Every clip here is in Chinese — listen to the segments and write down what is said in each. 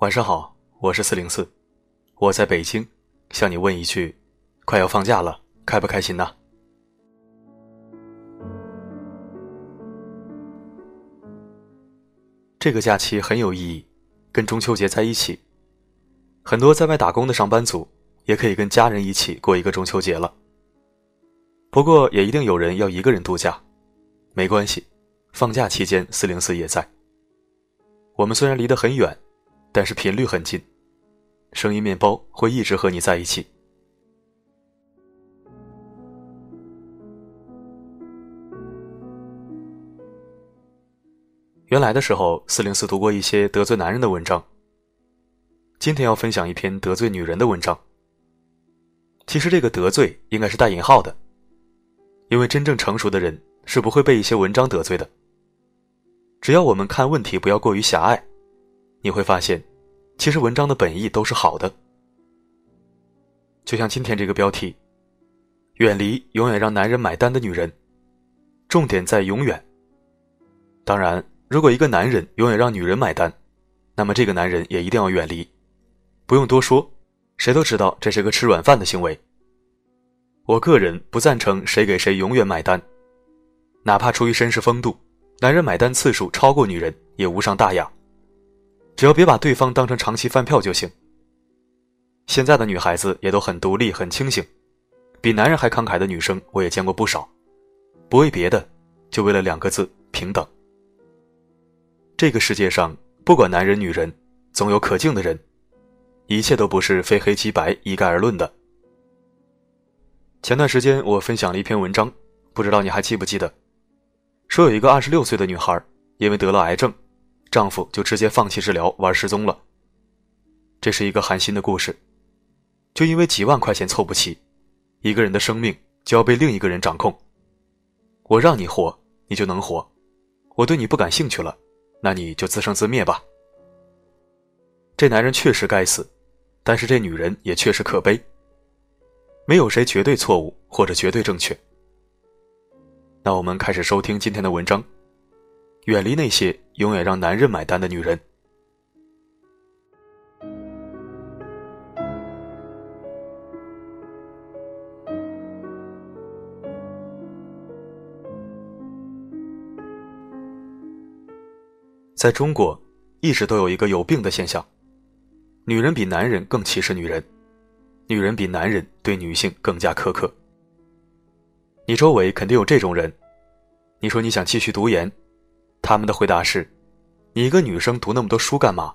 晚上好，我是四零四，我在北京，向你问一句：快要放假了，开不开心呢？这个假期很有意义，跟中秋节在一起。很多在外打工的上班族也可以跟家人一起过一个中秋节了。不过也一定有人要一个人度假，没关系，放假期间四零四也在。我们虽然离得很远。但是频率很近，声音面包会一直和你在一起。原来的时候，四零四读过一些得罪男人的文章。今天要分享一篇得罪女人的文章。其实这个得罪应该是带引号的，因为真正成熟的人是不会被一些文章得罪的。只要我们看问题不要过于狭隘。你会发现，其实文章的本意都是好的。就像今天这个标题：“远离永远让男人买单的女人”，重点在“永远”。当然，如果一个男人永远让女人买单，那么这个男人也一定要远离。不用多说，谁都知道这是个吃软饭的行为。我个人不赞成谁给谁永远买单，哪怕出于绅士风度，男人买单次数超过女人也无伤大雅。只要别把对方当成长期饭票就行。现在的女孩子也都很独立、很清醒，比男人还慷慨的女生我也见过不少。不为别的，就为了两个字：平等。这个世界上，不管男人女人，总有可敬的人，一切都不是非黑即白、一概而论的。前段时间我分享了一篇文章，不知道你还记不记得？说有一个二十六岁的女孩，因为得了癌症。丈夫就直接放弃治疗，玩失踪了。这是一个寒心的故事，就因为几万块钱凑不齐，一个人的生命就要被另一个人掌控。我让你活，你就能活；我对你不感兴趣了，那你就自生自灭吧。这男人确实该死，但是这女人也确实可悲。没有谁绝对错误或者绝对正确。那我们开始收听今天的文章。远离那些永远让男人买单的女人。在中国，一直都有一个有病的现象：女人比男人更歧视女人，女人比男人对女性更加苛刻。你周围肯定有这种人，你说你想继续读研。他们的回答是：“你一个女生读那么多书干嘛？”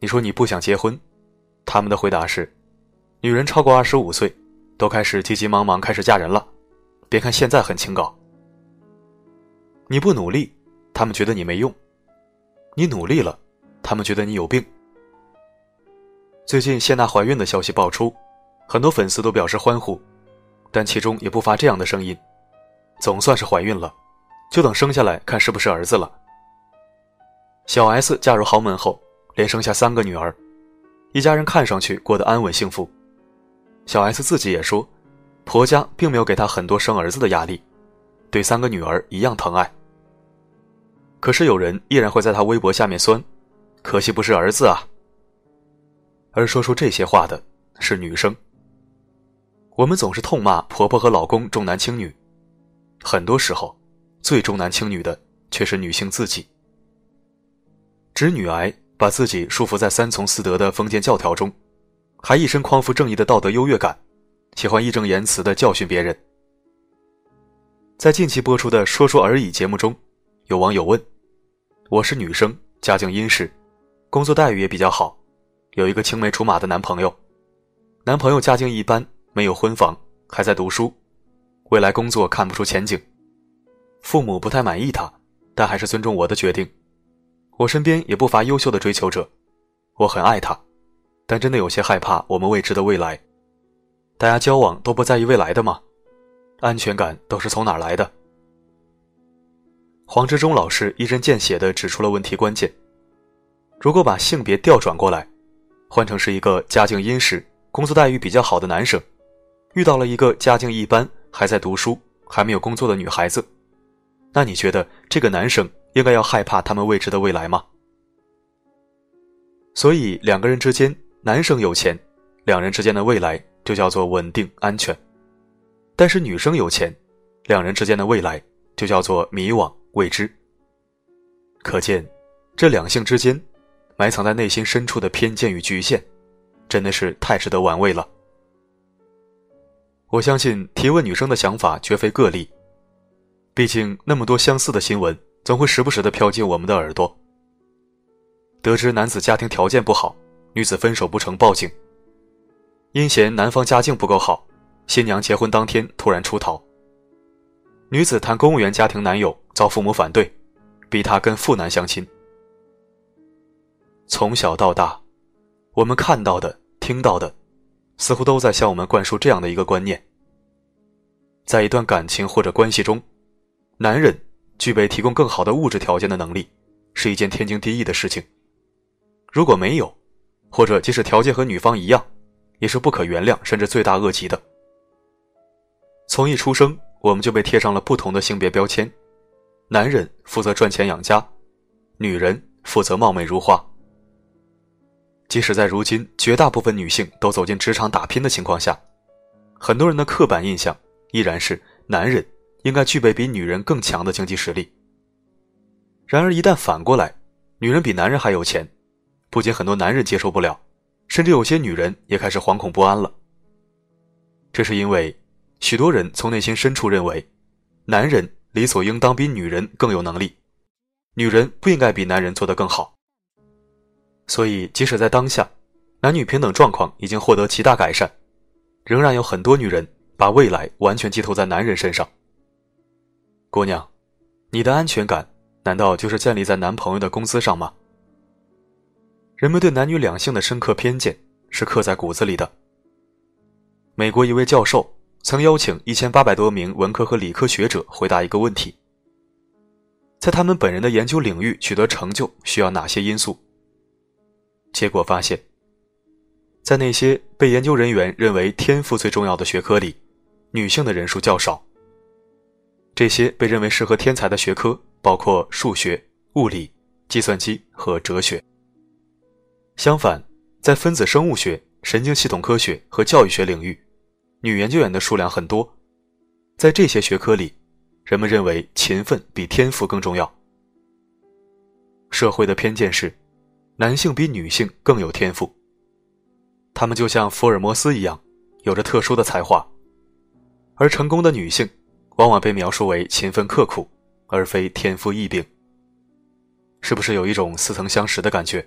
你说你不想结婚，他们的回答是：“女人超过二十五岁，都开始急急忙忙开始嫁人了，别看现在很清高。”你不努力，他们觉得你没用；你努力了，他们觉得你有病。最近谢娜怀孕的消息爆出，很多粉丝都表示欢呼，但其中也不乏这样的声音：“总算是怀孕了。”就等生下来看是不是儿子了。小 S 嫁入豪门后，连生下三个女儿，一家人看上去过得安稳幸福。小 S 自己也说，婆家并没有给她很多生儿子的压力，对三个女儿一样疼爱。可是有人依然会在她微博下面酸，可惜不是儿子啊。而说出这些话的是女生。我们总是痛骂婆婆和老公重男轻女，很多时候。最重男轻女的却是女性自己。直女癌把自己束缚在三从四德的封建教条中，还一身匡扶正义的道德优越感，喜欢义正言辞的教训别人。在近期播出的《说说而已》节目中，有网友问：“我是女生，家境殷实，工作待遇也比较好，有一个青梅竹马的男朋友，男朋友家境一般，没有婚房，还在读书，未来工作看不出前景。”父母不太满意他，但还是尊重我的决定。我身边也不乏优秀的追求者，我很爱他，但真的有些害怕我们未知的未来。大家交往都不在意未来的吗？安全感都是从哪来的？黄志忠老师一针见血地指出了问题关键。如果把性别调转过来，换成是一个家境殷实、工作待遇比较好的男生，遇到了一个家境一般、还在读书、还没有工作的女孩子。那你觉得这个男生应该要害怕他们未知的未来吗？所以两个人之间，男生有钱，两人之间的未来就叫做稳定安全；但是女生有钱，两人之间的未来就叫做迷惘未知。可见，这两性之间埋藏在内心深处的偏见与局限，真的是太值得玩味了。我相信提问女生的想法绝非个例，毕竟那么多相似的新闻总会时不时的飘进我们的耳朵。得知男子家庭条件不好，女子分手不成报警。因嫌男方家境不够好，新娘结婚当天突然出逃。女子谈公务员家庭男友遭父母反对，逼她跟富男相亲。从小到大，我们看到的、听到的。似乎都在向我们灌输这样的一个观念：在一段感情或者关系中，男人具备提供更好的物质条件的能力，是一件天经地义的事情。如果没有，或者即使条件和女方一样，也是不可原谅甚至罪大恶极的。从一出生，我们就被贴上了不同的性别标签：男人负责赚钱养家，女人负责貌美如花。即使在如今，绝大部分女性都走进职场打拼的情况下，很多人的刻板印象依然是男人应该具备比女人更强的经济实力。然而，一旦反过来，女人比男人还有钱，不仅很多男人接受不了，甚至有些女人也开始惶恐不安了。这是因为，许多人从内心深处认为，男人理所应当比女人更有能力，女人不应该比男人做得更好。所以，即使在当下，男女平等状况已经获得极大改善，仍然有很多女人把未来完全寄托在男人身上。姑娘，你的安全感难道就是建立在男朋友的工资上吗？人们对男女两性的深刻偏见是刻在骨子里的。美国一位教授曾邀请一千八百多名文科和理科学者回答一个问题：在他们本人的研究领域取得成就需要哪些因素？结果发现，在那些被研究人员认为天赋最重要的学科里，女性的人数较少。这些被认为适合天才的学科包括数学、物理、计算机和哲学。相反，在分子生物学、神经系统科学和教育学领域，女研究员的数量很多。在这些学科里，人们认为勤奋比天赋更重要。社会的偏见是。男性比女性更有天赋，他们就像福尔摩斯一样，有着特殊的才华，而成功的女性往往被描述为勤奋刻苦，而非天赋异禀。是不是有一种似曾相识的感觉？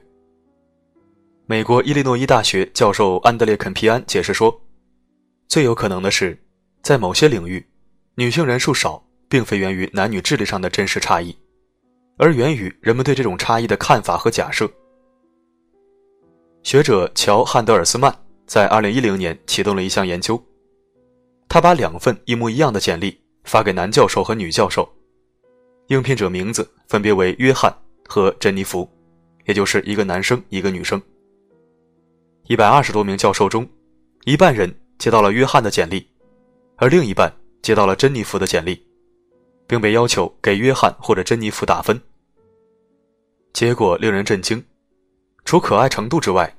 美国伊利诺伊大学教授安德烈肯皮安解释说，最有可能的是，在某些领域，女性人数少，并非源于男女智力上的真实差异，而源于人们对这种差异的看法和假设。学者乔·汉德尔斯曼在2010年启动了一项研究，他把两份一模一样的简历发给男教授和女教授，应聘者名字分别为约翰和珍妮弗，也就是一个男生一个女生。一百二十多名教授中，一半人接到了约翰的简历，而另一半接到了珍妮弗的简历，并被要求给约翰或者珍妮弗打分。结果令人震惊。除可爱程度之外，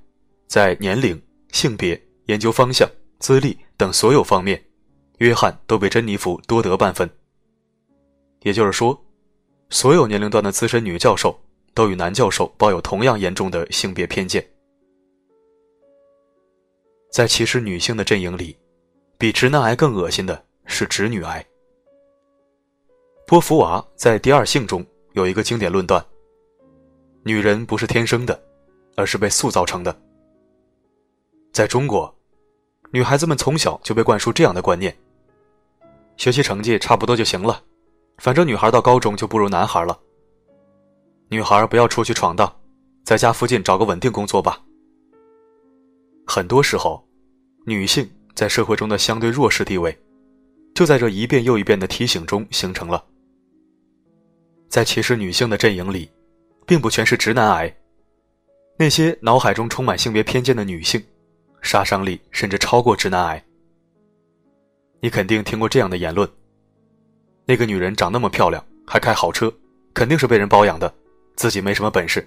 在年龄、性别、研究方向、资历等所有方面，约翰都比珍妮弗多得半分。也就是说，所有年龄段的资深女教授都与男教授抱有同样严重的性别偏见。在歧视女性的阵营里，比直男癌更恶心的是直女癌。波伏娃在《第二性》中有一个经典论断：女人不是天生的。而是被塑造成的。在中国，女孩子们从小就被灌输这样的观念：学习成绩差不多就行了，反正女孩到高中就不如男孩了。女孩不要出去闯荡，在家附近找个稳定工作吧。很多时候，女性在社会中的相对弱势地位，就在这一遍又一遍的提醒中形成了。在歧视女性的阵营里，并不全是直男癌。那些脑海中充满性别偏见的女性，杀伤力甚至超过直男癌。你肯定听过这样的言论：那个女人长那么漂亮，还开好车，肯定是被人包养的，自己没什么本事。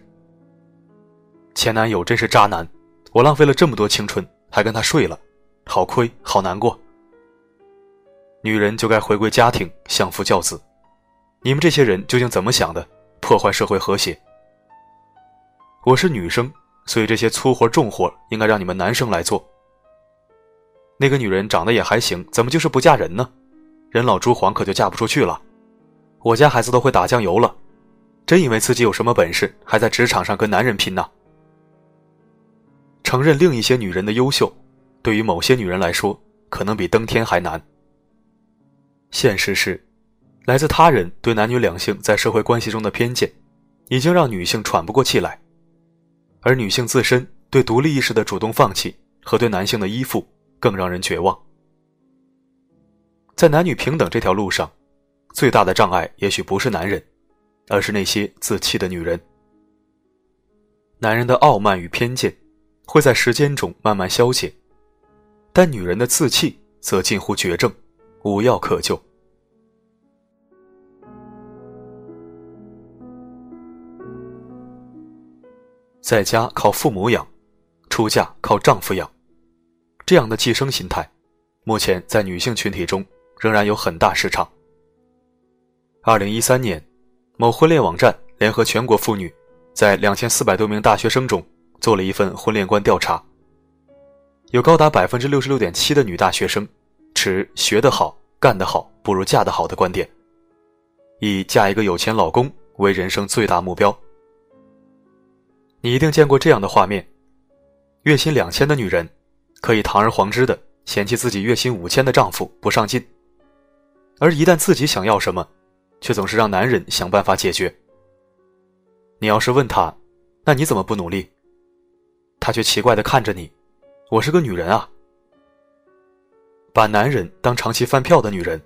前男友真是渣男，我浪费了这么多青春，还跟他睡了，好亏，好难过。女人就该回归家庭，相夫教子。你们这些人究竟怎么想的？破坏社会和谐。我是女生，所以这些粗活重活应该让你们男生来做。那个女人长得也还行，怎么就是不嫁人呢？人老珠黄可就嫁不出去了。我家孩子都会打酱油了，真以为自己有什么本事，还在职场上跟男人拼呢？承认另一些女人的优秀，对于某些女人来说，可能比登天还难。现实是。来自他人对男女两性在社会关系中的偏见，已经让女性喘不过气来，而女性自身对独立意识的主动放弃和对男性的依附，更让人绝望。在男女平等这条路上，最大的障碍也许不是男人，而是那些自弃的女人。男人的傲慢与偏见会在时间中慢慢消解，但女人的自弃则近乎绝症，无药可救。在家靠父母养，出嫁靠丈夫养，这样的寄生心态，目前在女性群体中仍然有很大市场。二零一三年，某婚恋网站联合全国妇女，在两千四百多名大学生中做了一份婚恋观调查，有高达百分之六十六点七的女大学生持“学得好、干得好不如嫁得好”的观点，以嫁一个有钱老公为人生最大目标。你一定见过这样的画面：月薪两千的女人，可以堂而皇之的嫌弃自己月薪五千的丈夫不上进；而一旦自己想要什么，却总是让男人想办法解决。你要是问他，那你怎么不努力？他却奇怪的看着你：“我是个女人啊！”把男人当长期饭票的女人，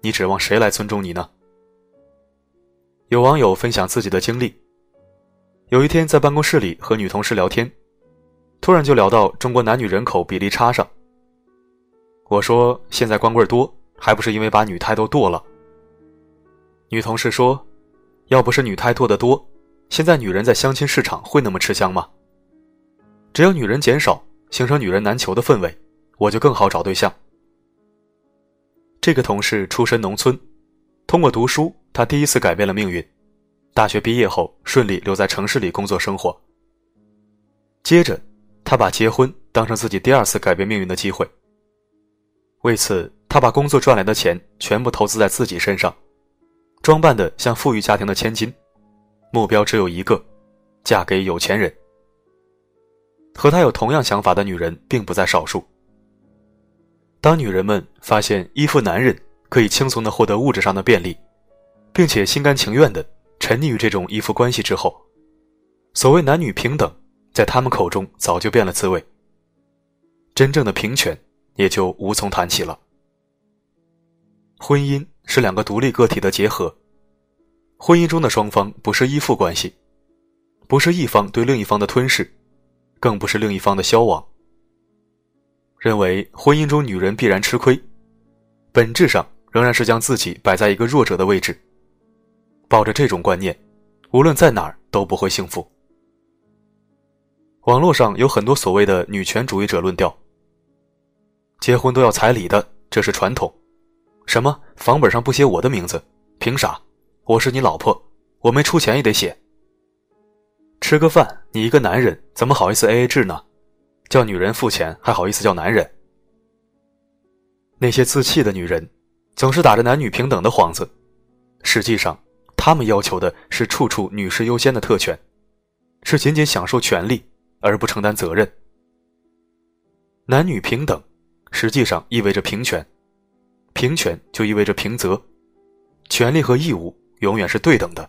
你指望谁来尊重你呢？有网友分享自己的经历。有一天在办公室里和女同事聊天，突然就聊到中国男女人口比例差上。我说：“现在光棍多，还不是因为把女胎都剁了？”女同事说：“要不是女胎剁的多，现在女人在相亲市场会那么吃香吗？只要女人减少，形成女人难求的氛围，我就更好找对象。”这个同事出身农村，通过读书，他第一次改变了命运。大学毕业后，顺利留在城市里工作生活。接着，他把结婚当成自己第二次改变命运的机会。为此，他把工作赚来的钱全部投资在自己身上，装扮的像富裕家庭的千金，目标只有一个：嫁给有钱人。和他有同样想法的女人并不在少数。当女人们发现依附男人可以轻松的获得物质上的便利，并且心甘情愿的。沉溺于这种依附关系之后，所谓男女平等，在他们口中早就变了滋味。真正的平权也就无从谈起了。婚姻是两个独立个体的结合，婚姻中的双方不是依附关系，不是一方对另一方的吞噬，更不是另一方的消亡。认为婚姻中女人必然吃亏，本质上仍然是将自己摆在一个弱者的位置。抱着这种观念，无论在哪儿都不会幸福。网络上有很多所谓的女权主义者论调：结婚都要彩礼的，这是传统；什么房本上不写我的名字，凭啥？我是你老婆，我没出钱也得写。吃个饭，你一个男人怎么好意思 A A 制呢？叫女人付钱还好意思叫男人？那些自弃的女人，总是打着男女平等的幌子，实际上。他们要求的是处处女士优先的特权，是仅仅享受权利而不承担责任。男女平等，实际上意味着平权，平权就意味着平责，权利和义务永远是对等的。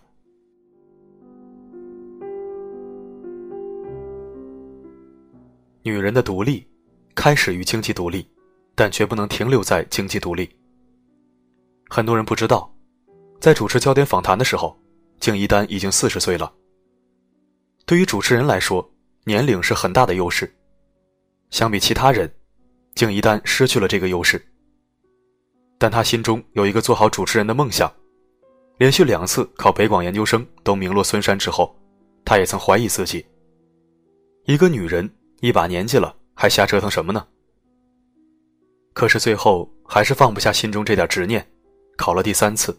女人的独立，开始于经济独立，但却不能停留在经济独立。很多人不知道。在主持焦点访谈的时候，敬一丹已经四十岁了。对于主持人来说，年龄是很大的优势。相比其他人，敬一丹失去了这个优势。但他心中有一个做好主持人的梦想。连续两次考北广研究生都名落孙山之后，他也曾怀疑自己：一个女人一把年纪了，还瞎折腾什么呢？可是最后还是放不下心中这点执念，考了第三次，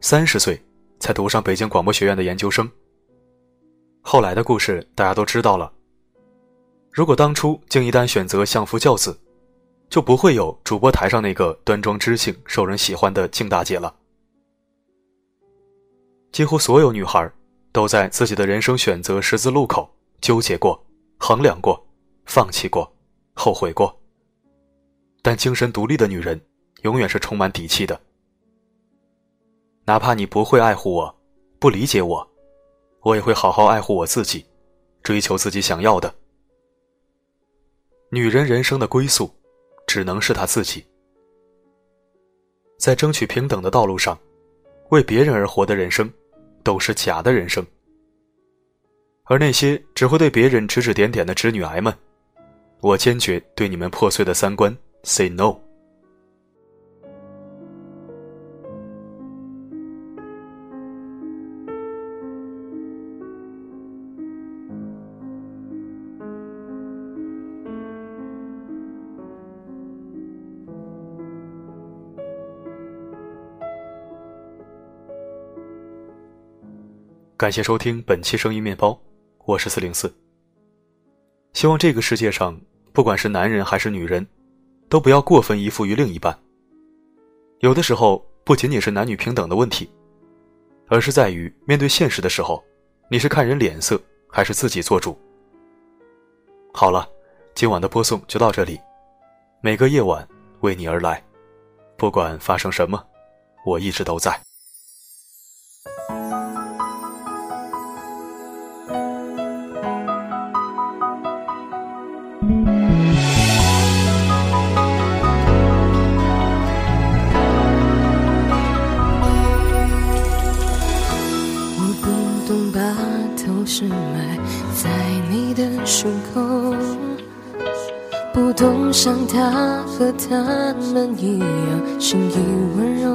三十岁才读上北京广播学院的研究生。后来的故事大家都知道了。如果当初敬一丹选择相夫教子，就不会有主播台上那个端庄知性、受人喜欢的敬大姐了。几乎所有女孩都在自己的人生选择十字路口纠结过、衡量过、放弃过、后悔过。但精神独立的女人永远是充满底气的。哪怕你不会爱护我，不理解我，我也会好好爱护我自己，追求自己想要的。女人人生的归宿，只能是她自己。在争取平等的道路上，为别人而活的人生，都是假的人生。而那些只会对别人指指点点的直女癌们，我坚决对你们破碎的三观 say no。感谢收听本期声音面包，我是四零四。希望这个世界上，不管是男人还是女人，都不要过分依附于另一半。有的时候，不仅仅是男女平等的问题，而是在于面对现实的时候，你是看人脸色，还是自己做主？好了，今晚的播送就到这里。每个夜晚为你而来，不管发生什么，我一直都在。他和他们一样心意温柔，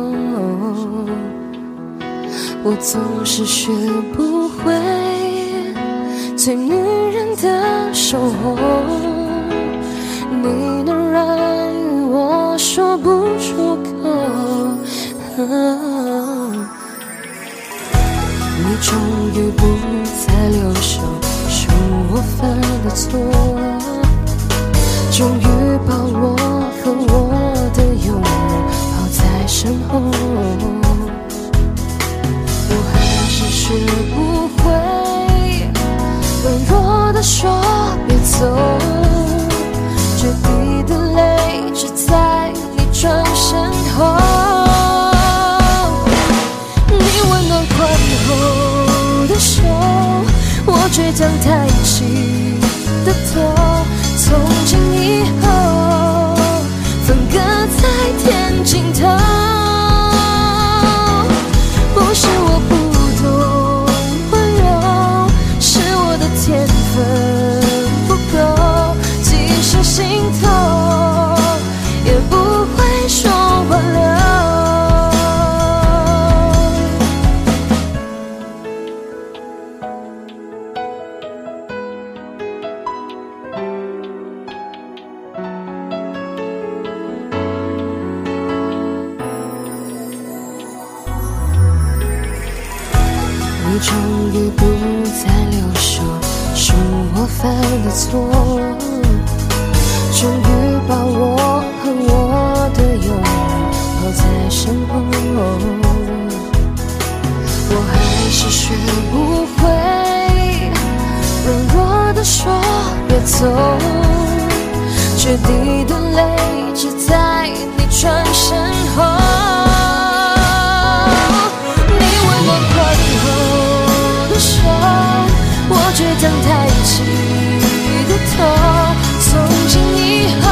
我总是学不会最女人的守候。你的软语我说不出口，你终于不再留守，是我犯的错。终于身后，我还是学不会软弱的说别走，决堤的泪只在你转身后，你温暖宽厚的手，我倔强抬起的头。从今以后，终于不再留守，是我犯的错。终于把我和我的拥有抛在身后，我还是学不会软弱的说别走，决堤的泪只在你转身后。你为我宽厚我却等太起的痛，从今以后。